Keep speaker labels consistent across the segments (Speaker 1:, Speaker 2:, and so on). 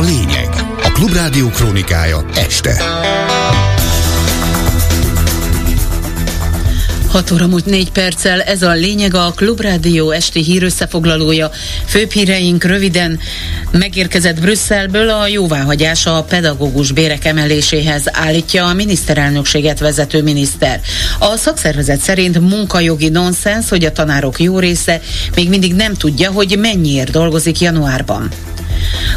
Speaker 1: a lényeg. A Klubrádió krónikája este.
Speaker 2: 6 óra múlt 4 perccel, ez a lényeg a Klubrádió esti hírösszefoglalója. Főbb híreink röviden megérkezett Brüsszelből a jóváhagyás a pedagógus bérek emeléséhez állítja a miniszterelnökséget vezető miniszter. A szakszervezet szerint munkajogi nonsens, hogy a tanárok jó része még mindig nem tudja, hogy mennyiért dolgozik januárban.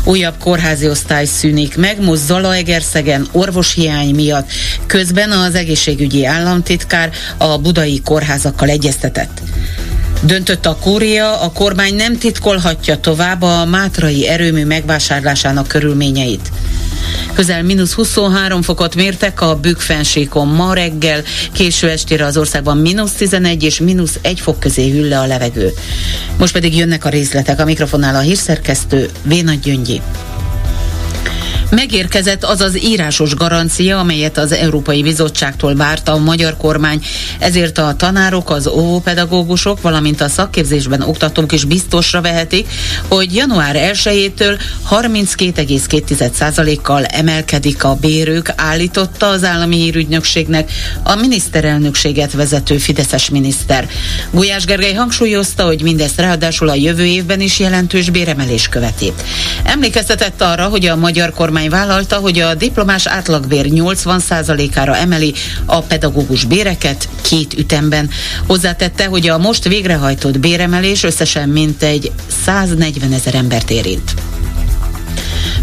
Speaker 2: Újabb kórházi osztály szűnik meg, most Zalaegerszegen orvoshiány miatt. Közben az egészségügyi államtitkár a budai kórházakkal egyeztetett. Döntött a kúria, a kormány nem titkolhatja tovább a mátrai erőmű megvásárlásának körülményeit. Közel mínusz 23 fokot mértek a Bükkfensíkon ma reggel, késő estére az országban mínusz 11 és mínusz 1 fok közé hűl le a levegő. Most pedig jönnek a részletek a mikrofonnál a hírszerkesztő Véna Gyöngyi. Megérkezett az az írásos garancia, amelyet az Európai Bizottságtól várta a magyar kormány, ezért a tanárok, az óvópedagógusok, valamint a szakképzésben oktatók is biztosra vehetik, hogy január 1-től 32,2%-kal emelkedik a bérők, állította az állami hírügynökségnek a miniszterelnökséget vezető Fideszes miniszter. Gulyás Gergely hangsúlyozta, hogy mindezt ráadásul a jövő évben is jelentős béremelés követi. Emlékeztetett arra, hogy a magyar kormány kormány vállalta, hogy a diplomás átlagbér 80%-ára emeli a pedagógus béreket két ütemben. Hozzátette, hogy a most végrehajtott béremelés összesen mintegy 140 ezer embert érint.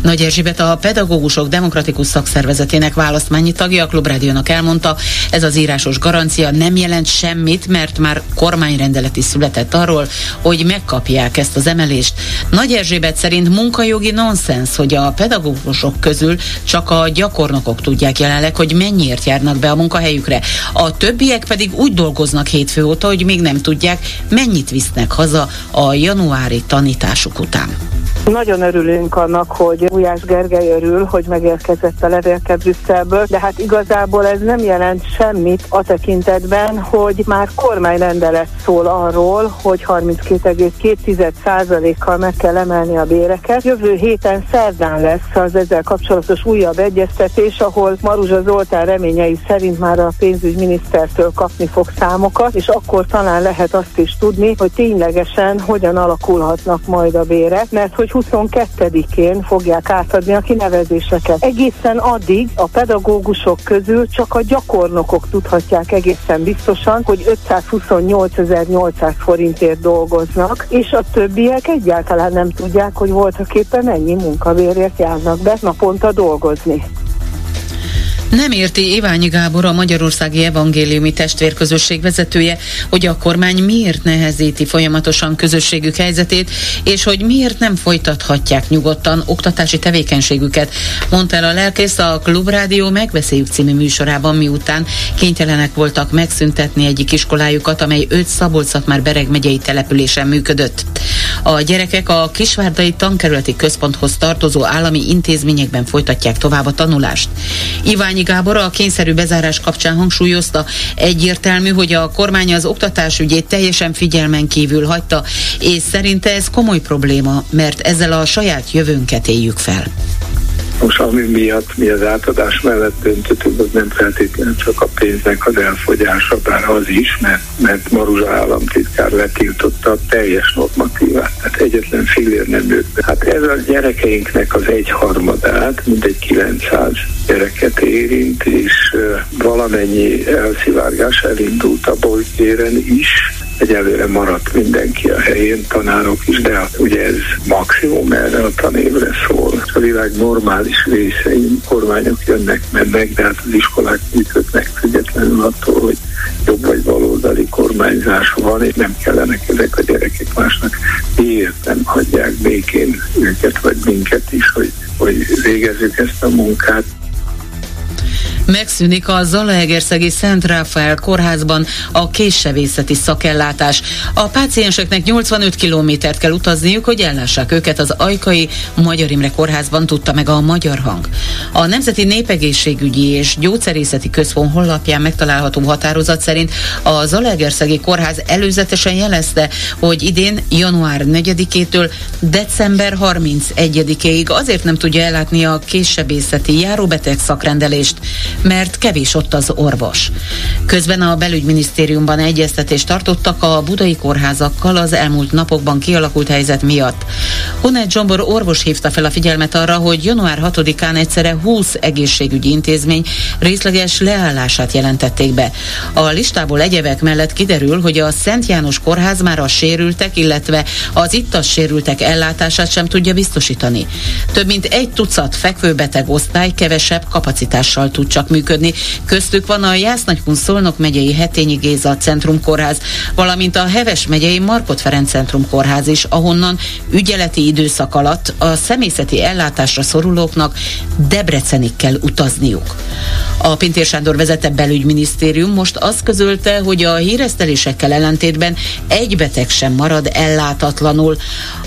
Speaker 2: Nagy Erzsébet a Pedagógusok Demokratikus Szakszervezetének választmányi tagja a Klubrádiónak elmondta, ez az írásos garancia nem jelent semmit, mert már kormányrendeleti is született arról, hogy megkapják ezt az emelést. Nagy Erzsébet szerint munkajogi nonsens, hogy a pedagógusok közül csak a gyakornokok tudják jelenleg, hogy mennyiért járnak be a munkahelyükre. A többiek pedig úgy dolgoznak hétfő óta, hogy még nem tudják, mennyit visznek haza a januári tanításuk után.
Speaker 3: Nagyon örülünk annak, hogy Gulyás Gergely örül, hogy megérkezett a levélke Brüsszelből, de hát igazából ez nem jelent semmit a tekintetben, hogy már kormányrendelet szól arról, hogy 32,2%-kal meg kell emelni a béreket. Jövő héten szerdán lesz az ezzel kapcsolatos újabb egyeztetés, ahol Maruzsa Zoltán reményei szerint már a pénzügyminisztertől kapni fog számokat, és akkor talán lehet azt is tudni, hogy ténylegesen hogyan alakulhatnak majd a bérek, mert hogy 22-én fogják átadni a kinevezéseket. Egészen addig a pedagógusok közül csak a gyakornokok tudhatják egészen biztosan, hogy 528.800 forintért dolgoznak, és a többiek egyáltalán nem tudják, hogy voltak éppen mennyi munkabérért járnak be naponta dolgozni.
Speaker 2: Nem érti Iványi Gábor, a Magyarországi Evangéliumi Testvérközösség vezetője, hogy a kormány miért nehezíti folyamatosan közösségük helyzetét, és hogy miért nem folytathatják nyugodtan oktatási tevékenységüket, mondta el a lelkész a Klubrádió Megbeszéljük című műsorában, miután kénytelenek voltak megszüntetni egyik iskolájukat, amely 5 szabolcs már Bereg megyei településen működött. A gyerekek a Kisvárdai Tankerületi Központhoz tartozó állami intézményekben folytatják tovább a tanulást. Iványi Iványi Gábor a kényszerű bezárás kapcsán hangsúlyozta, egyértelmű, hogy a kormány az oktatás ügyét teljesen figyelmen kívül hagyta, és szerinte ez komoly probléma, mert ezzel a saját jövőnket éljük fel.
Speaker 4: Most ami miatt mi az átadás mellett döntöttünk, az nem feltétlenül csak a pénznek az elfogyása, bár az is, mert, mert Maruzsa államtitkár letiltotta a teljes normatívát, tehát egyetlen fillér nem jött be. Hát ez a gyerekeinknek az egyharmadát, mindegy 900 gyereket érint, és valamennyi elszivárgás elindult a bolygéren is, egyelőre maradt mindenki a helyén, tanárok is, de ugye ez maximum erre a tanévre szól. A világ normális részein kormányok jönnek, mennek, de hát az iskolák működnek függetlenül attól, hogy jobb vagy baloldali kormányzás van, és nem kellene ezek a gyerekek másnak. Miért nem hagyják békén őket, vagy minket is, hogy, hogy végezzük ezt a munkát?
Speaker 2: Megszűnik a Zalaegerszegi Szent Ráfael kórházban a késsebészeti szakellátás. A pácienseknek 85 kilométert kell utazniuk, hogy ellássák őket az Ajkai Magyar Imre kórházban, tudta meg a Magyar Hang. A Nemzeti Népegészségügyi és Gyógyszerészeti Központ honlapján megtalálható határozat szerint a Zalaegerszegi kórház előzetesen jelezte, hogy idén január 4-től december 31-ig azért nem tudja ellátni a késsebészeti járóbeteg szakrendelést, mert kevés ott az orvos. Közben a belügyminisztériumban egyeztetést tartottak a budai kórházakkal az elmúlt napokban kialakult helyzet miatt. Honed Zsombor orvos hívta fel a figyelmet arra, hogy január 6-án egyszerre 20 egészségügyi intézmény részleges leállását jelentették be. A listából egyebek mellett kiderül, hogy a Szent János kórház már a sérültek, illetve az ittas sérültek ellátását sem tudja biztosítani. Több mint egy tucat fekvőbeteg osztály kevesebb kapacitással tud csak működni. Köztük van a Jásznagykun Szolnok megyei Hetényi Géza Centrum Kórház, valamint a Heves megyei Markot Ferenc Centrum Kórház is, ahonnan ügyeleti időszak alatt a személyzeti ellátásra szorulóknak Debrecenig kell utazniuk. A Pintér Sándor vezette belügyminisztérium most azt közölte, hogy a híresztelésekkel ellentétben egy beteg sem marad ellátatlanul.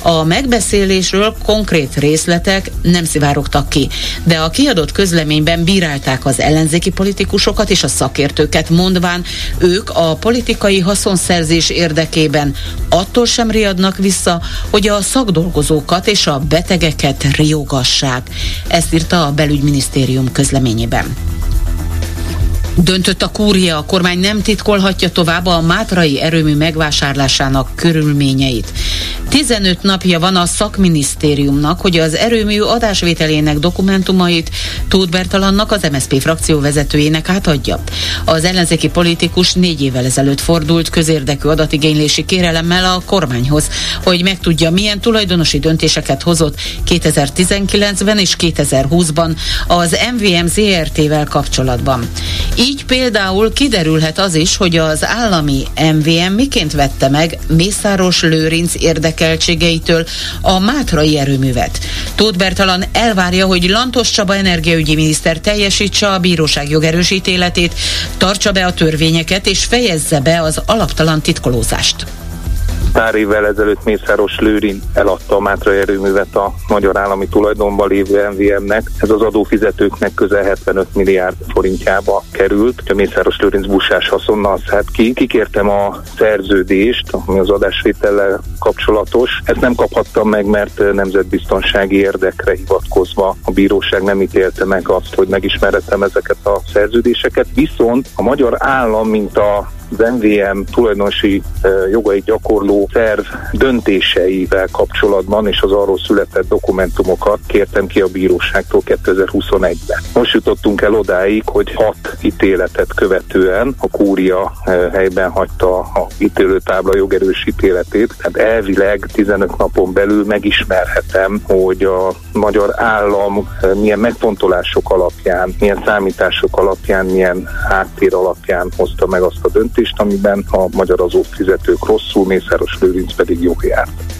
Speaker 2: A megbeszélésről konkrét részletek nem szivárogtak ki, de a kiadott közleményben bírálták az ellenzéki politikusokat és a szakértőket, mondván ők a politikai haszonszerzés érdekében attól sem riadnak vissza, hogy a szakdolgozókat és a betegeket riogassák. Ezt írta a belügyminisztérium közleményében. Döntött a kúria, a kormány nem titkolhatja tovább a mátrai erőmű megvásárlásának körülményeit. 15 napja van a szakminisztériumnak, hogy az erőmű adásvételének dokumentumait Tóth Bertalannak, az MSZP frakció vezetőjének átadja. Az ellenzéki politikus négy évvel ezelőtt fordult közérdekű adatigénylési kérelemmel a kormányhoz, hogy megtudja, milyen tulajdonosi döntéseket hozott 2019-ben és 2020-ban az MVM ZRT-vel kapcsolatban. Így például kiderülhet az is, hogy az állami MVM miként vette meg Mészáros Lőrinc érdekeltségeitől a Mátrai erőművet. Tóth Bertalan elvárja, hogy Lantos Csaba energiaügyi miniszter teljesítse a bíróság jogerősítéletét, tartsa be a törvényeket és fejezze be az alaptalan titkolózást.
Speaker 5: Pár évvel ezelőtt Mészáros Lőrin eladta a Mátra erőművet a magyar állami tulajdonban lévő MVM-nek. Ez az adófizetőknek közel 75 milliárd forintjába került. A Mészáros Lőrinc busás haszonnal szállt ki. Kikértem a szerződést, ami az adásvétellel kapcsolatos. Ezt nem kaphattam meg, mert nemzetbiztonsági érdekre hivatkozva a bíróság nem ítélte meg azt, hogy megismerhetem ezeket a szerződéseket. Viszont a magyar állam, mint a az MVM tulajdonosi jogait gyakorló szerv döntéseivel kapcsolatban és az arról született dokumentumokat kértem ki a bíróságtól 2021-ben. Most jutottunk el odáig, hogy hat ítéletet követően a kúria helyben hagyta a ítélőtábla jogerős ítéletét, tehát elvileg 15 napon belül megismerhetem, hogy a magyar állam milyen megfontolások alapján, milyen számítások alapján, milyen háttér alapján hozta meg azt a döntést, döntést, amiben a magyar azófizetők rosszul, Mészáros Lőrinc pedig jó járt.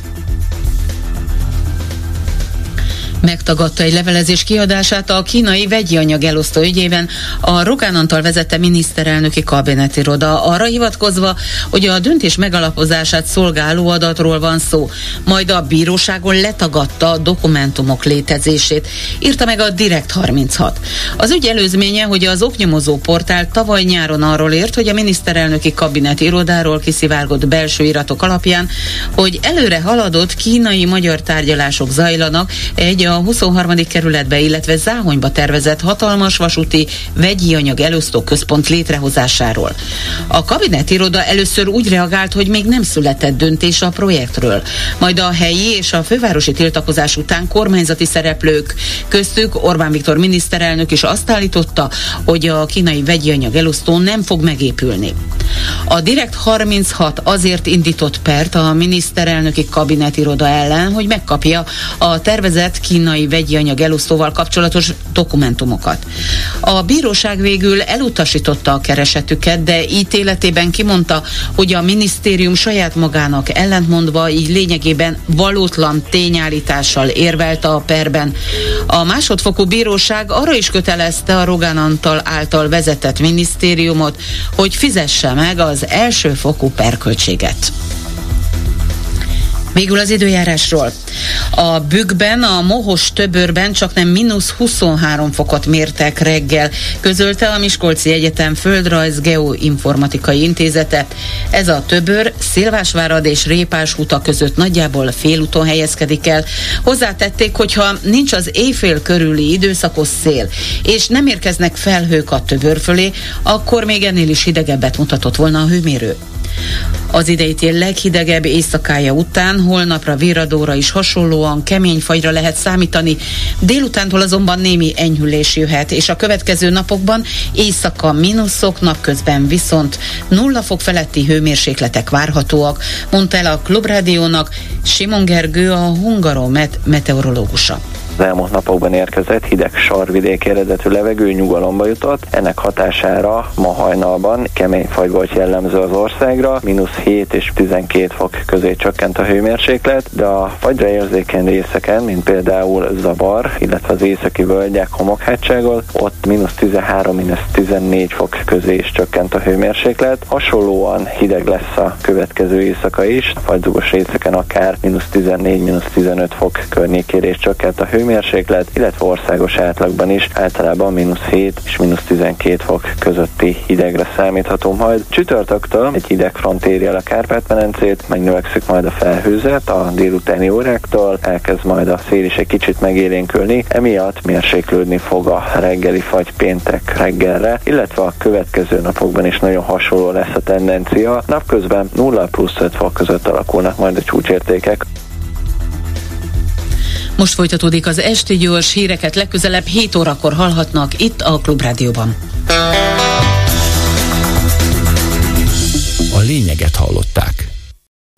Speaker 2: Megtagadta egy levelezés kiadását a kínai vegyi anyag elosztó ügyében. A Rogán Antal vezette miniszterelnöki kabinetiroda arra hivatkozva, hogy a döntés megalapozását szolgáló adatról van szó, majd a bíróságon letagadta a dokumentumok létezését, írta meg a Direkt 36. Az ügy előzménye, hogy az oknyomozó portál tavaly nyáron arról ért, hogy a miniszterelnöki kabinet irodáról kiszivárgott belső iratok alapján, hogy előre haladott kínai-magyar tárgyalások zajlanak egy a a 23. kerületbe, illetve Záhonyba tervezett hatalmas vasúti vegyi anyag elosztó központ létrehozásáról. A kabinetiroda először úgy reagált, hogy még nem született döntés a projektről. Majd a helyi és a fővárosi tiltakozás után kormányzati szereplők, köztük Orbán Viktor miniszterelnök is azt állította, hogy a kínai vegyi anyag elosztó nem fog megépülni. A Direkt 36 azért indított pert a miniszterelnöki kabinetiroda ellen, hogy megkapja a tervezett kínai vegyi anyag elosztóval kapcsolatos dokumentumokat. A bíróság végül elutasította a keresetüket, de ítéletében kimondta, hogy a minisztérium saját magának ellentmondva, így lényegében valótlan tényállítással érvelt a perben. A másodfokú bíróság arra is kötelezte a Rogán Antal által vezetett minisztériumot, hogy fizesse meg az elsőfokú perköltséget. Végül az időjárásról. A bükkben, a mohos töbörben csak nem mínusz 23 fokot mértek reggel, közölte a Miskolci Egyetem Földrajz Geoinformatikai Intézete. Ez a töbör Szilvásvárad és Répás úta között nagyjából félúton helyezkedik el. Hozzátették, hogyha nincs az éjfél körüli időszakos szél, és nem érkeznek felhők a töbör fölé, akkor még ennél is hidegebbet mutatott volna a hőmérő. Az idei tél leghidegebb éjszakája után holnapra viradóra is hasonlóan kemény fagyra lehet számítani, délutántól azonban némi enyhülés jöhet, és a következő napokban éjszaka mínuszok, napközben viszont nulla fok feletti hőmérsékletek várhatóak, mondta el a Klubrádiónak Simon Gergő, a Hungaromet meteorológusa.
Speaker 6: Az elmúlt napokban érkezett hideg sarvidék eredetű levegő nyugalomba jutott. Ennek hatására ma hajnalban kemény fagy volt jellemző az országra, mínusz 7 és 12 fok közé csökkent a hőmérséklet, de a fagyra érzékeny részeken, mint például Zabar, illetve az északi völgyek homokhátságon, ott mínusz 13, mínusz 14 fok közé is csökkent a hőmérséklet. Hasonlóan hideg lesz a következő éjszaka is, fagyzugos részeken akár mínusz 14, mínusz 15 fok környékére is csökkent a hőmérséklet, hőmérséklet, illetve országos átlagban is általában mínusz 7 és mínusz 12 fok közötti hidegre számíthatunk majd. Csütörtöktől egy hidegfront éri el a Kárpát-medencét, megnövekszik majd a felhőzet a délutáni óráktól, elkezd majd a szél is egy kicsit megélénkülni, emiatt mérséklődni fog a reggeli fagy péntek reggelre, illetve a következő napokban is nagyon hasonló lesz a tendencia. Napközben 0 plusz 5 fok között alakulnak majd a csúcsértékek.
Speaker 2: Most folytatódik az esti gyors híreket legközelebb 7 órakor hallhatnak itt a Klubrádióban.
Speaker 1: A lényeget hallották.